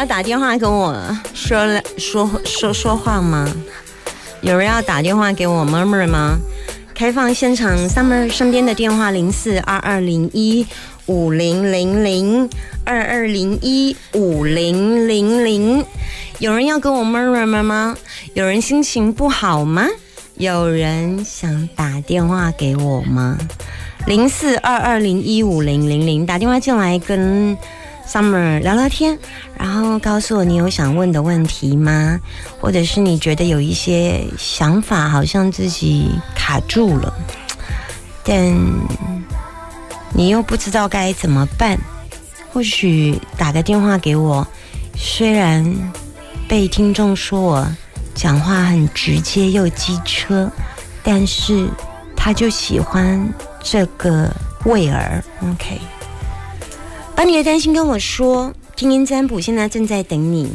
要打电话跟我说说说说话吗？有人要打电话给我 murmur 吗？开放现场 summer 身边的电话零四二二零一五零零零二二零一五零零零。有人要跟我 murmur 吗？有人心情不好吗？有人想打电话给我吗？零四二二零一五零零零，打电话进来跟 Summer 聊聊天，然后告诉我你有想问的问题吗？或者是你觉得有一些想法好像自己卡住了，但你又不知道该怎么办。或许打个电话给我，虽然被听众说我讲话很直接又机车，但是他就喜欢这个味儿。OK。把你的担心跟我说，听音占卜现在正在等你。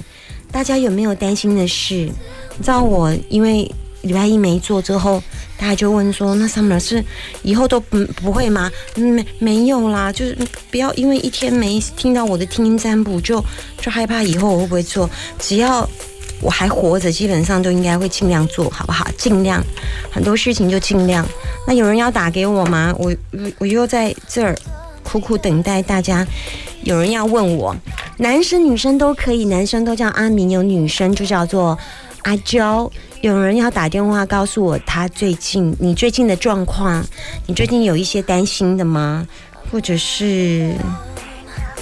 大家有没有担心的事？你知道我因为礼拜一没做之后，大家就问说：“那 Summer 是以后都不不会吗？”没没有啦，就是不要因为一天没听到我的听音占卜就就害怕以后我会不会做。只要我还活着，基本上都应该会尽量做好不好？尽量很多事情就尽量。那有人要打给我吗？我我又在这儿。苦苦等待大家，有人要问我，男生女生都可以，男生都叫阿明，有女生就叫做阿娇。有人要打电话告诉我他最近你最近的状况，你最近有一些担心的吗？或者是，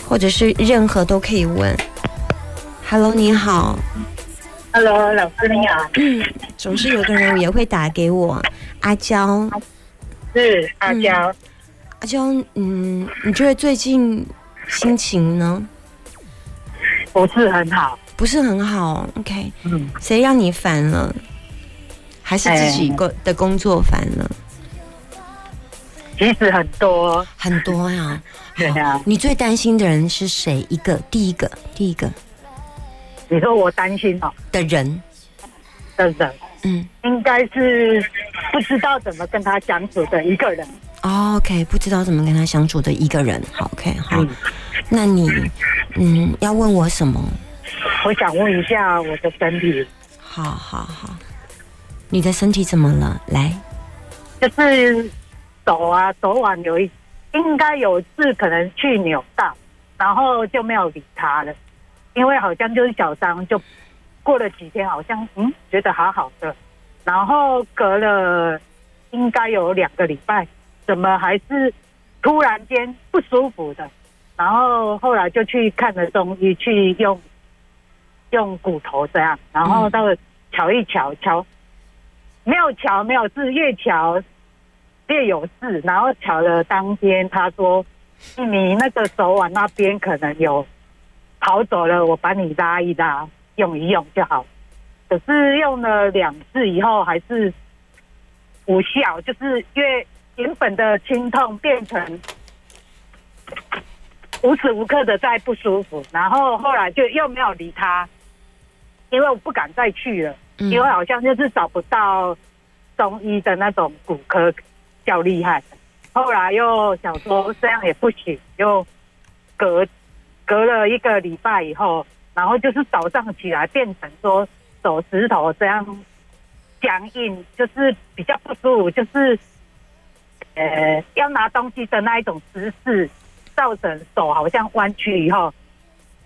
或者是任何都可以问。Hello，你好。Hello，老师你好。嗯，总是有个人也会打给我，阿娇。是阿娇。阿娇，嗯，你觉得最近心情呢？不是很好，不是很好。OK，嗯，谁让你烦了？还是自己工的工作烦了？其实很多很多呀。对啊。你最担心的人是谁？一个，第一个，第一个。你说我担心哦的人的人，嗯，应该是不知道怎么跟他相处的一个人。OK，不知道怎么跟他相处的一个人。好，OK，好。那你，嗯，要问我什么？我想问一下我的身体。好好好，你的身体怎么了？来，就是手啊，昨晚有一，应该有次可能去扭到，然后就没有理他了，因为好像就是小伤，就过了几天，好像嗯觉得好好的，然后隔了应该有两个礼拜。怎么还是突然间不舒服的？然后后来就去看了中医，去用用骨头这样，然后到瞧一瞧瞧，没有瞧没有事，越瞧越有事。然后瞧了当天，他说你那个手腕那边可能有跑走了，我把你拉一拉，用一用就好。可是用了两次以后还是无效，就是越。原本的心痛变成无时无刻的在不舒服，然后后来就又没有理他，因为我不敢再去了，因为好像就是找不到中医的那种骨科较厉害。后来又想说这样也不行，又隔隔了一个礼拜以后，然后就是早上起来变成说手指头这样僵硬，就是比较不舒服，就是。呃，要拿东西的那一种姿势，造成手好像弯曲以后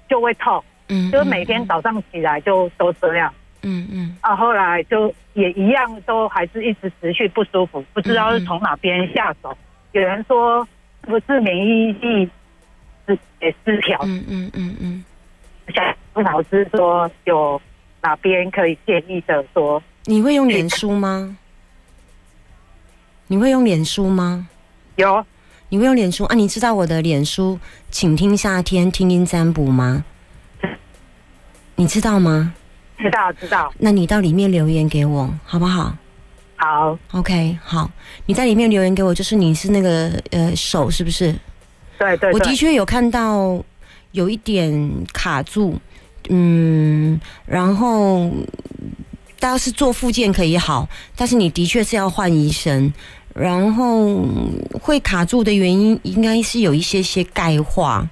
就会痛。嗯，就是每天早上起来就都这样。嗯嗯。啊，后来就也一样，都还是一直持续不舒服，不知道是从哪边下手。有人说不是免疫力失失调。嗯嗯嗯嗯。想问老师说有哪边可以建议的？说你会用脸书吗？你会用脸书吗？有，你会用脸书啊？你知道我的脸书，请听夏天听音占卜吗？你知道吗？知道知道，那你到里面留言给我好不好好，？OK，好，你在里面留言给我，就是你是那个呃手是不是？对,对对我的，确有看到有一点卡住，嗯，然后大要是做复健可以好，但是你的确是要换医生，然后会卡住的原因应该是有一些些钙化。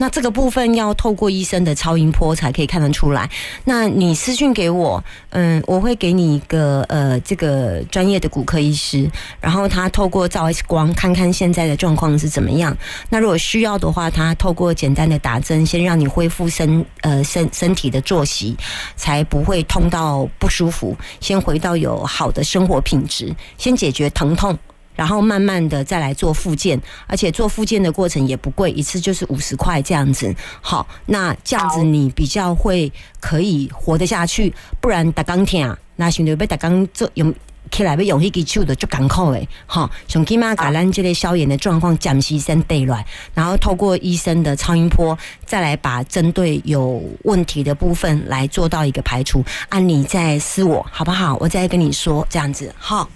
那这个部分要透过医生的超音波才可以看得出来。那你私讯给我，嗯，我会给你一个呃这个专业的骨科医师，然后他透过照 X 光看看现在的状况是怎么样。那如果需要的话，他透过简单的打针，先让你恢复身呃身身体的作息，才不会痛到不舒服，先回到有好的生活品质，先解决疼痛。然后慢慢的再来做复健，而且做复健的过程也不贵，一次就是五十块这样子。好，那这样子你比较会可以活得下去，不然打钢铁啊，那想着要打钢做用。起来要用迄支手的就艰苦诶，哈，上起码把咱这类消炎的状况暂时先对来，然后透过医生的超音波，再来把针对有问题的部分来做到一个排除。啊，你再私我好不好？我再跟你说这样子，好，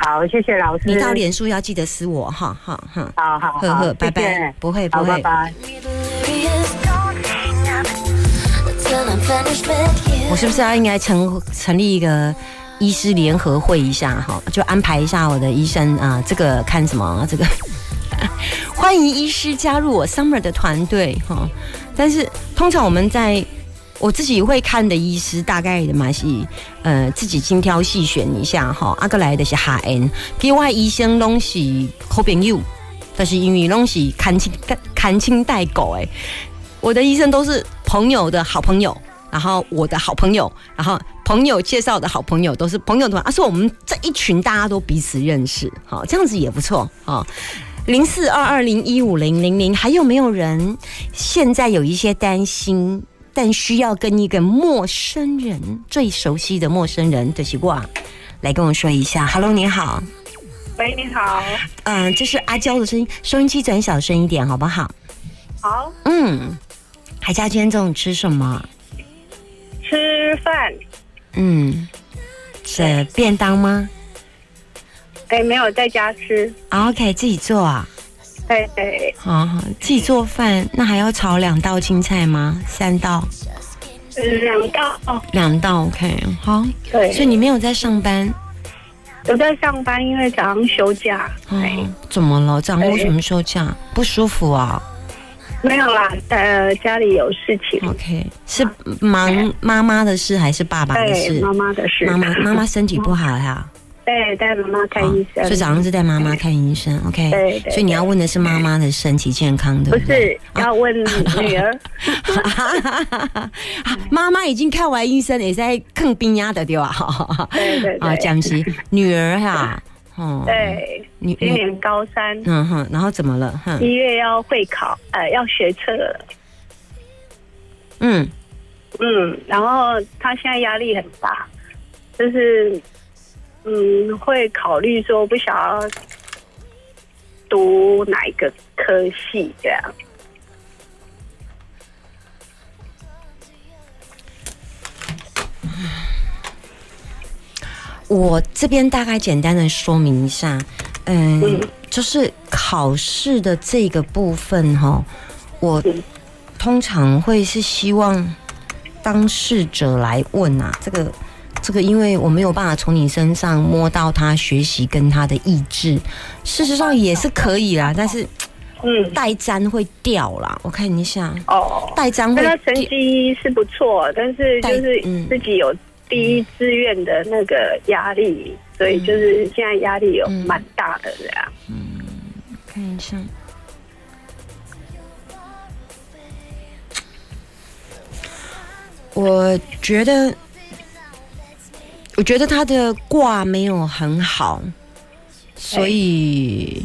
好，谢谢老师。你到脸书要记得私我，哈，哈，哈，好好呵呵，好，拜拜不会不会，拜。拜。我是不是要应该成成立一个医师联合会一下哈？就安排一下我的医生啊，这个看什么这个。欢迎医师加入我 Summer 的团队哈，但是通常我们在我自己会看的医师，大概的嘛是呃自己精挑细选一下哈。阿个来的是哈恩，另外医生拢是好朋友，但是因为拢是看亲看亲带狗诶，我的医生都是朋友的好朋友，然后我的好朋友，然后朋友介绍的好朋友都是朋友的，啊，是我们这一群大家都彼此认识，好，这样子也不错啊。零四二二零一五零零零，还有没有人现在有一些担心，但需要跟一个陌生人最熟悉的陌生人的习惯来跟我说一下？Hello，你好，喂，你好，嗯、这是阿娇的声音，收音机转小声一点好不好？好，嗯，海家今天中午吃什么？吃饭。嗯，是便当吗、哎，没有在家吃。啊 o k 自己做啊。对对，好好，自己做饭，那还要炒两道青菜吗？三道，嗯两道。哦，两道 OK。好，对，所以你没有在上班我在上班，因为早上休假。哎，哦？怎么了？早上为什么休假？不舒服啊没有啦，呃，家里有事情。？OK，是忙妈妈的事还是爸爸的，事？妈妈的事。妈妈妈妈身体不好呀、对，带妈妈看医生。所以早上是带妈妈看医生，OK？对对所以你要问的是妈妈的身体健康，对不？是要问女儿？啊妈妈已经看完医生，也在坑冰压的对吧？对对啊，对，讲是女儿哈，哦，对，女女，今年高三，嗯哼，然后怎么了？哼，一月要会考，呃，要学测了。嗯，嗯，然后他现在压力很大，就是嗯，会考虑说不想要读哪一个科系这样。我这边大概简单的说明一下，嗯，就是考试的这个部分哈，我嗯通常会是希望当事者来问啊，这个这个，因为我没有办法从你身上摸到他学习跟他的意志，事实上也是可以啦，但是嗯，带粘会掉啦，我看一下，哦，带粘会那他成掉绩是不错，但是就是嗯自己有第一志愿的那个压力，所以就是现在压力有蛮大的这样。看一下。我觉得，我觉得他的卦没有很好，所以，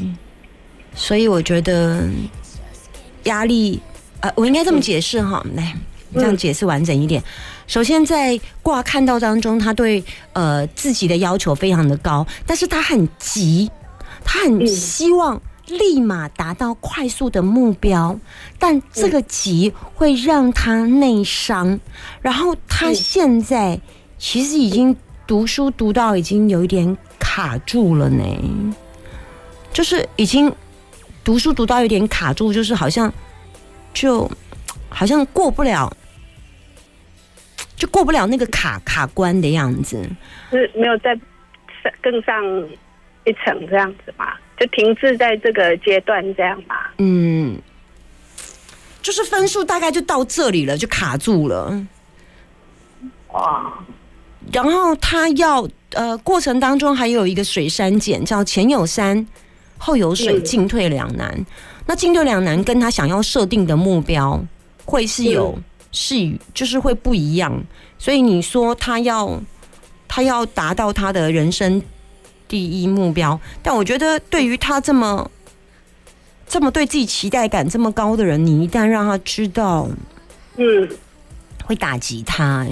所以我觉得压力，呃，我应该这么解释哈，来，这样解释完整一点。首先，在卦看到当中，他对呃自己的要求非常的高，但是他很急，他很嗯希望立马达到快速的目标，但这个急会让他内伤，然后他现在其实已经读书读到已经有一点卡住了呢，就是已经读书读到有点卡住，就是好像就好像过不了，就过不了那个卡卡关的样子。是没有再上更上一层这样子嘛？就停滞在这个阶段这样嘛？嗯，就是分数大概就到这里了，就卡住了。哇，然后他要呃，过程当中还有一个水山检，叫前有山，后有水，嗯进退两难。那进退两难跟他想要设定的目标会是有是就是会不一样。所以你说他要他要达到他的人生第一目标，但我觉得对于他这么这么对自己期待感这么高的人，你一旦让他知道，嗯，会打击他哎、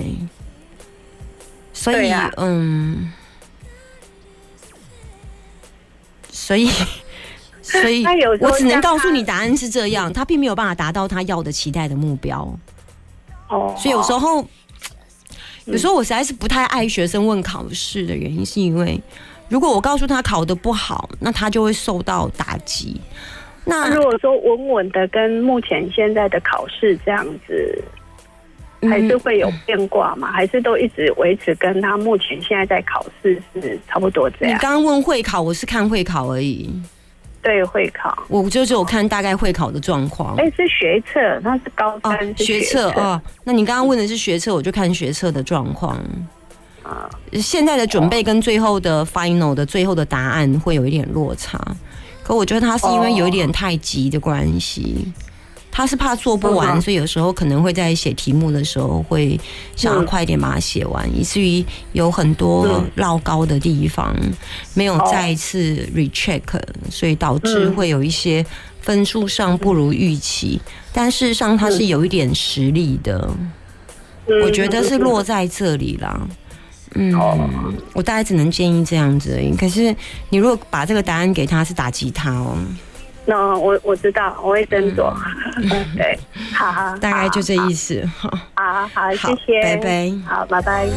所以、啊嗯，所以 所以我只能告诉你答案是这样，他并没有办法达到他要的期待的目标，哦，所以有时候。有时候我实在是不太爱学生问考试的原因，是因为如果我告诉他考得不好，那他就会受到打击。那那如果说稳稳的跟目前现在的考试这样子，还是会有变卦嘛？还是都一直维持跟他目前现在在考试是差不多这样？你刚刚问会考，我是看会考而已，对会考，我就是有看大概会考的状况。哎、是学测，那是高哦三，是学测哦，那你刚刚问的是学测，我就看学测的状况。啊，现在的准备跟最后的 final 的最后的答案会有一点落差，可我觉得他是因为有一点太急的关系，他是怕做不完，嗯所以有时候可能会在写题目的时候会想要快一点把它写完，以至于有很多嗯绕高的地方没有再一次 recheck，所以导致嗯会有一些分数上不如预期，但事实上他是有一点实力的。嗯我觉得是落在这里啦。嗯，我大概只能建议这样子而已。可是你如果把这个答案给他，是打击他哦。那我我知道，我会斟酌。对，好好，嗯 大概就这意思。好，好好，好谢谢，拜拜好，拜拜。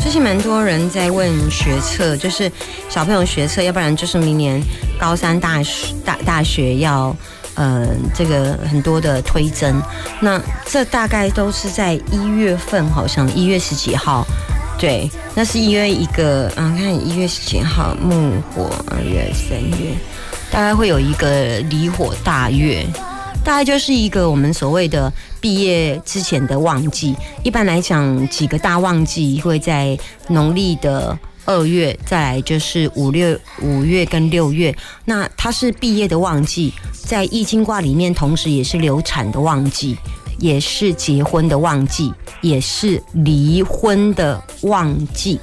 最近蛮多人在问学测，就是小朋友学测，要不然就是明年高三大学大大学要。呃，这个很多的推增，那这大概都是在一月份，好像一月十几号，对，那是一月一个，嗯，看一月十几号木火，二月三月，大概会有一个离火大月，大概就是一个我们所谓的毕业之前的旺季。一般来讲，几个大旺季会在农历的二月，再来就是五六五月跟六月。那它是毕业的旺季，在易经卦里面，同时也是流产的旺季，也是结婚的旺季，也是离婚的旺季。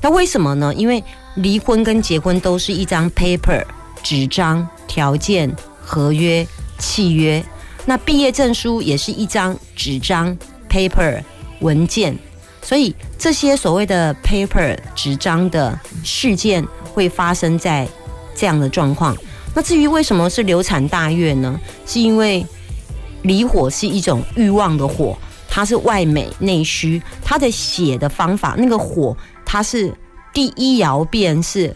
那为什么呢？因为离婚跟结婚都是一张 paper 纸张、条件、合约、契约。那毕业证书也是一张纸张 paper 文件，所以这些所谓的 paper 纸张的事件会发生在这样的状况。那至于为什么是流产大月呢？是因为离火是一种欲望的火，它是外美内虚，它的写的方法，那个火它是第一爻变是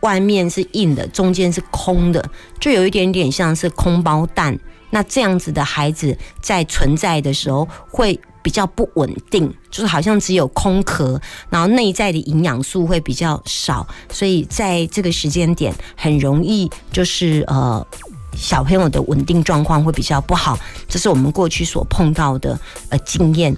外面是硬的，中间是空的，就有一点点像是空包蛋。那这样子的孩子在存在的时候会比较不稳定，就是好像只有空壳，然后内在的营养素会比较少，所以在这个时间点很容易就是呃。小朋友的稳定状况会比较不好，这是我们过去所碰到的呃经验。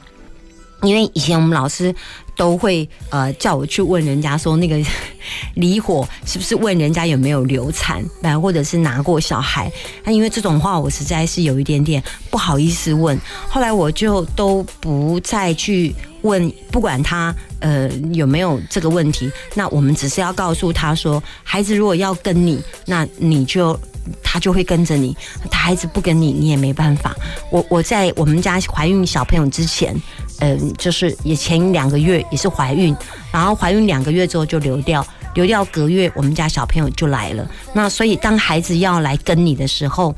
因为以前我们老师都会呃叫我去问人家说那个 离火是不是问人家有没有流产，来或者是拿过小孩。那因为这种话我实在是有一点点不好意思问，后来我就都不再去问，不管他呃有没有这个问题，那我们只是要告诉他说，孩子如果要跟你，那你就。他就会跟着你，他孩子不跟你，你也没办法。我我在我们家怀孕小朋友之前，嗯、就是也前两个月也是怀孕，然后怀孕两个月之后就流掉，流掉隔月，我们家小朋友就来了。那所以当孩子要来跟你的时候，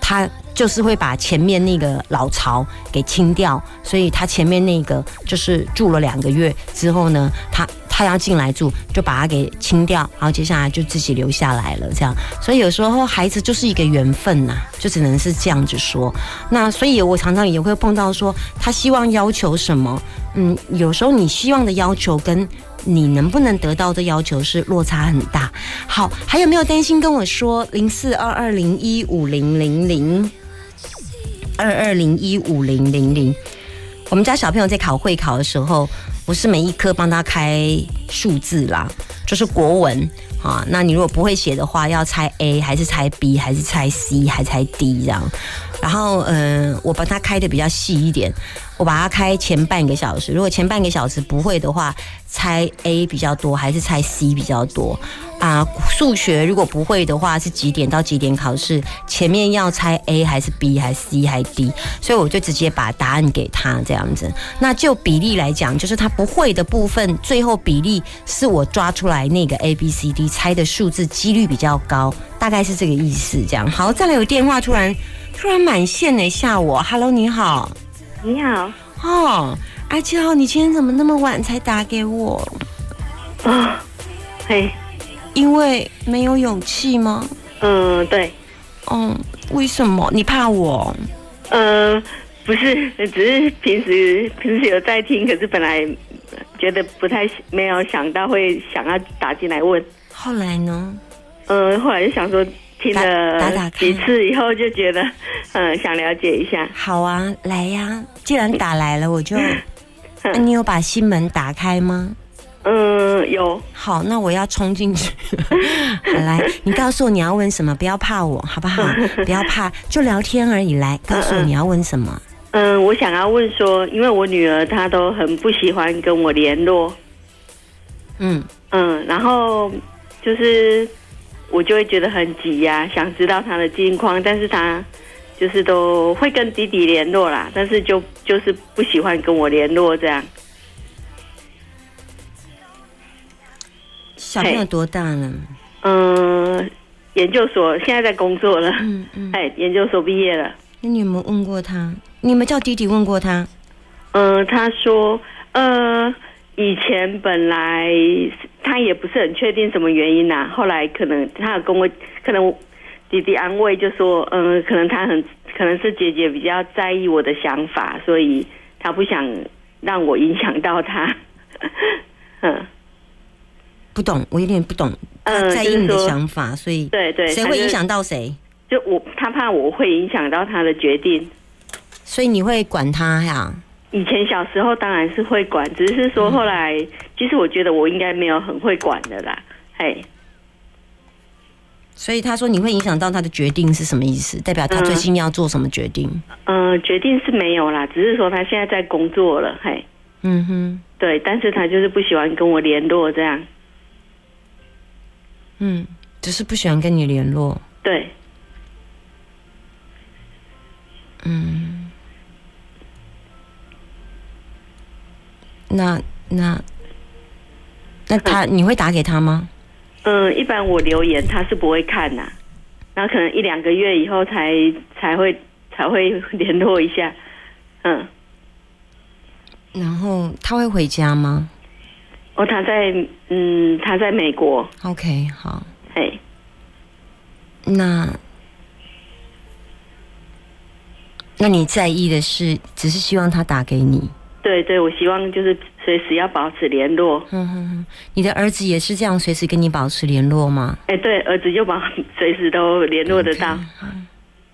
他就是会把前面那个老巢给清掉，所以他前面那个就是住了两个月之后呢，他他要进来住，就把它给清掉，然后接下来就自己留下来了，这样。所以有时候孩子就是一个缘分呐，就只能是这样子说。那所以我常常也会碰到说，他希望要求什么，嗯，有时候你希望的要求跟你能不能得到的要求是落差很大。好，还有没有担心跟我说零四二二零一五零零零二二零一五零零零？我们家小朋友在考会考的时候，不是每一科帮他开数字啦，就是国文啊。那你如果不会写的话，要猜 A 还是猜 B 还是猜 C 还是猜 D 这样。然后，嗯，我把它开的比较细一点，我把它开前半个小时。如果前半个小时不会的话，猜 A 比较多还是猜 C 比较多啊？数学如果不会的话，是几点到几点考试？前面要猜 A 还是 B 还是 C 还是 D？所以我就直接把答案给他这样子。那就比例来讲，就是他不会的部分，最后比例是我抓出来那个 A B C D 猜的数字几率比较高，大概是这个意思。这样好，再来有电话突然。突然满线呢，吓我！Hello，你好，你好，哦，阿七号，你今天怎么那么晚才打给我？啊，嘿，因为没有勇气吗？嗯，对，嗯，为什么？你怕我？呃，不是，只是平时平时有在听，可是本来觉得不太没有想到会想要打进来问。后来呢？呃，后来就想说。听了几次以后就觉得，嗯，想了解一下。好啊，来呀！既然打来了，我就，那 你有把心门打开吗？嗯，有。好，那我要冲进去。来，你告诉我你要问什么，不要怕我，好不好？不要怕，就聊天而已。来，告诉我你要问什么。嗯，我想要问说，因为我女儿她都很不喜欢跟我联络。嗯嗯，然后就是。我就会觉得很急呀，想知道他的近况，但是他就是都会跟弟弟联络啦，但是就就是不喜欢跟我联络这样。小朋友多大了？嗯，研究所现在在工作了。嗯嗯。哎，研究所毕业了。那你有没有问过他？你有没有叫弟弟问过他？嗯，他说，呃。以前本来他也不是很确定什么原因呐，后来可能他有跟我，可能弟弟安慰就说，嗯，可能他很可能是姐姐比较在意我的想法，所以他不想让我影响到他。嗯，不懂，我有点不懂。嗯，在意你的想法，所以对对，谁会影响到谁？就我，他怕我会影响到他的决定，所以你会管他呀？以前小时候当然是会管，只是说后来，其实我觉得我应该没有很会管的啦，嘿。所以他说你会影响到他的决定是什么意思？代表他最近要做什么决定？嗯，决定是没有啦，只是说他现在在工作了，嘿。嗯哼。对，但是他就是不喜欢跟我联络这样。嗯，只是不喜欢跟你联络。对。嗯。那那那他你会打给他吗？嗯，一般我留言他是不会看呐，然后可能一两个月以后才才会才会 联络一下，嗯。然后他会回家吗？哦，他在嗯他在美国。OK，好。哎，那那你在意的是，只是希望他打给你。对对，我希望就是随时要保持联络。嗯哼哼，你的儿子也是这样，随时跟你保持联络吗？哎，对，儿子就保 随时都联络得到。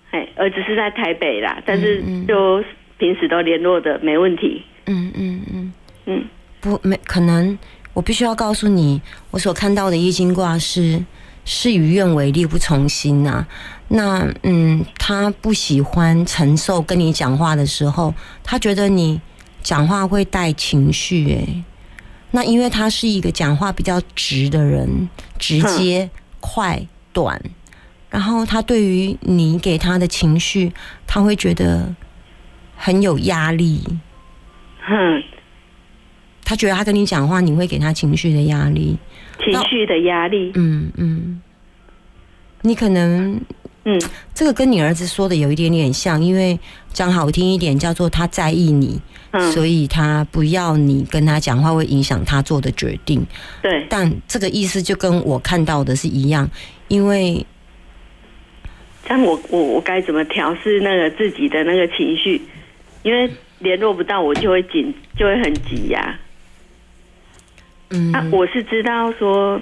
哎，儿子是在台北啦，但是就平时都联络的没问题。嗯嗯嗯嗯，不没可能，我必须要告诉你，我所看到的易经卦是事与愿违，力不从心呐。那嗯，他不喜欢承受跟你讲话的时候，他觉得你。讲话会带情绪，诶，那因为他是一个讲话比较直的人，直接、快、短，然后他对于你给他的情绪，他会觉得很有压力。哼，他他觉得他跟你讲话，你会给他情绪的压力，情绪的压力。嗯嗯，你可能，嗯，这个跟你儿子说的有一点点像，因为讲好听一点叫做他在意你，所以他不要你跟他讲话会影响他做的决定。对，但这个意思就跟我看到的是一样，因为，但我我我该怎么调试那个自己的那个情绪？因为联络不到我就会紧，就会很急呀。嗯，啊，我是知道说，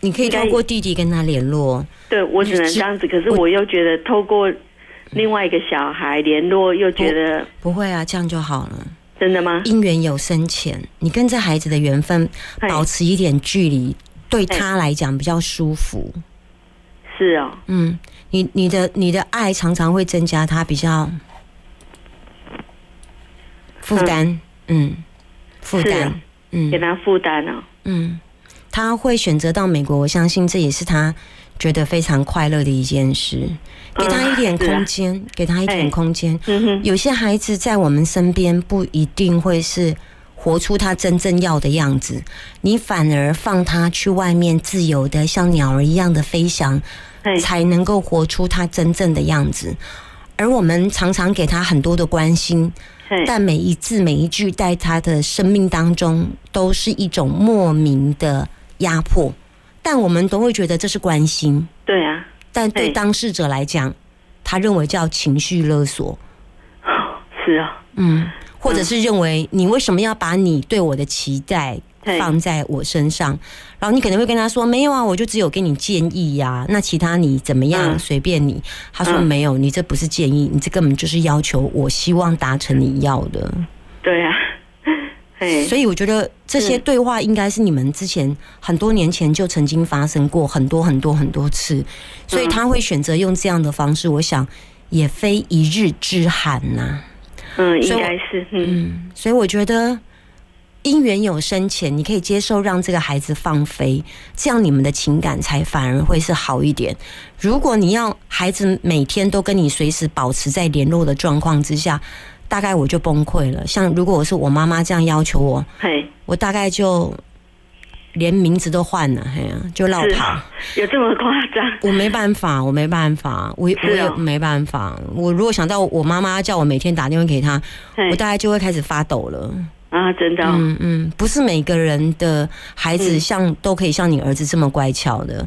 你可以透过弟弟跟他联络。对，我只能这样子。可是我又觉得透过另外一个小孩联络，又觉得不会啊，这样就好了。真的吗？姻缘有深浅，你跟这孩子的缘分保持一点距离，对他来讲比较舒服。是哦，嗯，你你的你的爱常常会增加他比较负担，嗯，负担。嗯，给他负担了。嗯，他会选择到美国，我相信这也是他觉得非常快乐的一件事。给他一点空间，给他一点空间。有些孩子在我们身边不一定会是活出他真正要的样子，你反而放他去外面自由的像鸟儿一样的飞翔，才能够活出他真正的样子。而我们常常给他很多的关心。但每一字每一句，在他的生命当中，都是一种莫名的压迫。但我们都会觉得这是关心。对啊。但对当事者来讲，他认为叫情绪勒索。是啊。嗯。或者是认为你为什么要把你对我的期待？放在我身上，然后你可能会跟他说：“没有啊，我就只有给你建议呀。那其他你怎么样，随便你。”他说：“没有，你这不是建议，你这根本就是要求。我希望达成你要的。”对呀，所以我觉得这些对话应该是你们之前很多年前就曾经发生过很多很多很多次，所以他会选择用这样的方式，我想也非一日之寒呐。嗯，应该是嗯，所以我觉得。姻缘有深浅，你可以接受让这个孩子放飞，这样你们的情感才反而会是好一点。如果你要孩子每天都跟你随时保持在联络的状况之下，大概我就崩溃了。像如果我是我妈妈这样要求我，我大概就连名字都换了，嘿呀，就绕跑。有这么夸张？我没办法，我没办法，我我也没办法。我如果想到我妈妈叫我每天打电话给她，我大概就会开始发抖了。啊，真的，嗯嗯，不是每个人的孩子像都可以像你儿子这么乖巧的，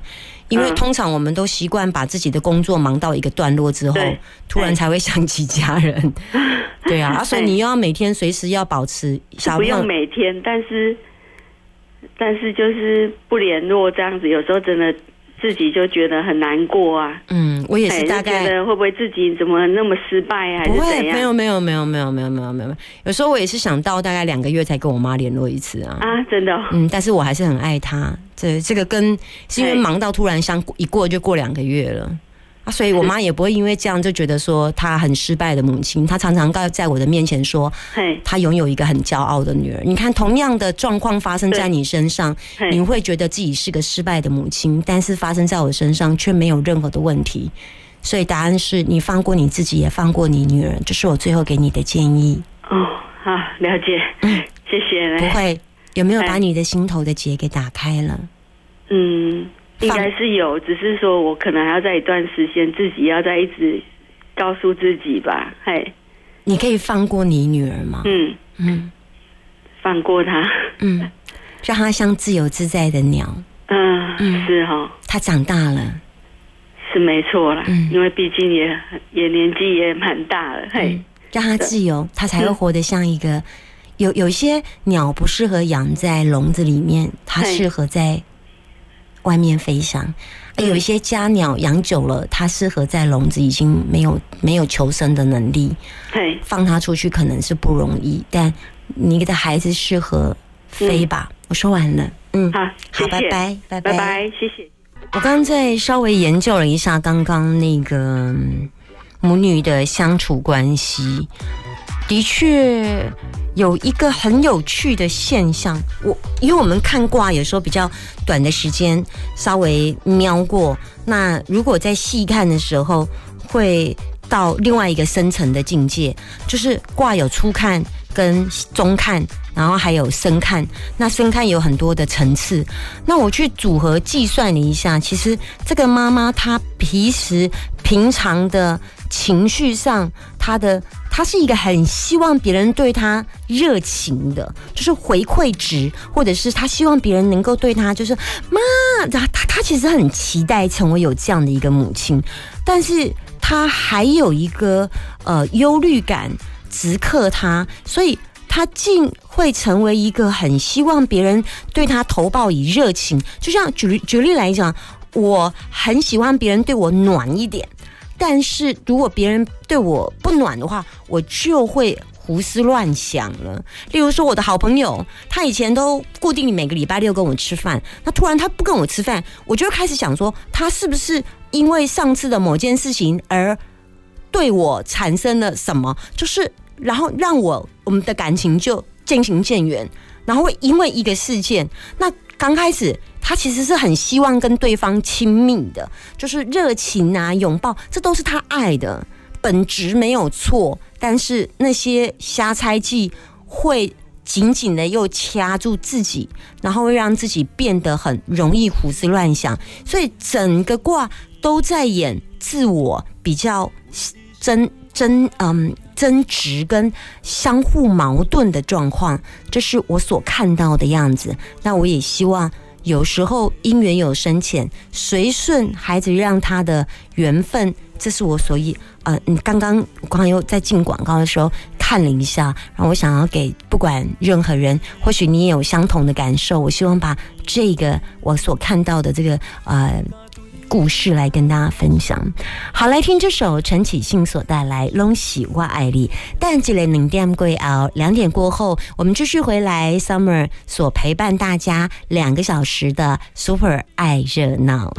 因为通常我们都习惯把自己的工作忙到一个段落之后，突然才会想起家人。对啊，所以你又要每天随时要保持，不用每天，但是但是就是不联络这样子，有时候真的。自己就觉得很难过啊。嗯，我也是大概会不会自己怎么那么失败啊？不会，没有没有没有没有没有没有没有。有时候我也是想到大概两个月才跟我妈联络一次啊。啊，真的。嗯，但是我还是很爱她。这这个跟是因为忙到突然相一过就过两个月了。啊，所以我妈也不会因为这样就觉得说她很失败的母亲，她常常告在我的面前说，她拥有一个很骄傲的女儿。你看，同样的状况发生在你身上，你会觉得自己是个失败的母亲，但是发生在我身上却没有任何的问题。所以答案是你放过你自己，也放过你女儿，这是我最后给你的建议。哦，好，了解，嗯，谢谢。不会，有没有把你的心头的结给打开了？嗯。应该是有，只是说我可能还要在一段时间，自己要再一直告诉自己吧。嘿，你可以放过你女儿吗？嗯嗯，放过她。嗯，让她像自由自在的鸟。嗯嗯，是哈。她长大了，是没错啦。嗯，因为毕竟也也年纪也蛮大了。嘿，让她自由，她才会活得像一个有有些鸟不适合养在笼子里面，它适合在。外面飞翔，有一些家鸟养久了，它适合在笼子，已经没有没有求生的能力。对，放它出去可能是不容易，但你的孩子适合飞吧。我说完了，嗯，好，好，拜拜，拜拜，拜拜，谢谢。我刚刚在稍微研究了一下刚刚那个母女的相处关系，的确。有一个很有趣的现象，我因为我们看卦有时候比较短的时间，稍微瞄过。那如果在细看的时候，会到另外一个深层的境界，就是卦有初看，跟中看，然后还有深看。那深看有很多的层次。那我去组合计算了一下，其实这个妈妈她平时平常的情绪上，她的她是一个很希望别人对她热情的，就是回馈值，或者是她希望别人能够对她，就是妈，她她她其实很期待成为有这样的一个母亲，但是她还有一个呃忧虑感。直克他，所以他竟会成为一个很希望别人对他投报以热情。就像举举例来讲，我很喜欢别人对我暖一点，但是如果别人对我不暖的话，我就会胡思乱想了。例如说，我的好朋友，他以前都固定每个礼拜六跟我吃饭，那突然他不跟我吃饭，我就开始想说，他是不是因为上次的某件事情而对我产生了什么？就是。然后让我我们的感情就渐行渐远，然后会因为一个事件，那刚开始他其实是很希望跟对方亲密的，就是热情啊、拥抱，这都是他爱的本质没有错。但是那些瞎猜忌会紧紧的又掐住自己，然后会让自己变得很容易胡思乱想，所以整个卦都在演自我比较真真嗯。争执跟相互矛盾的状况，这是我所看到的样子。那我也希望有时候因缘有深浅，随顺孩子让他的缘分，这是我所以呃，你刚刚刚刚又在进广告的时候看了一下，然后我想要给不管任何人，或许你也有相同的感受。我希望把这个我所看到的这个呃。故事来跟大家分享。好，来听这首陈启信所带来《龙喜我爱丽》。但这里零点贵熬，两点过后，我们继续回来。Summer 所陪伴大家两个小时的 Super 爱热闹。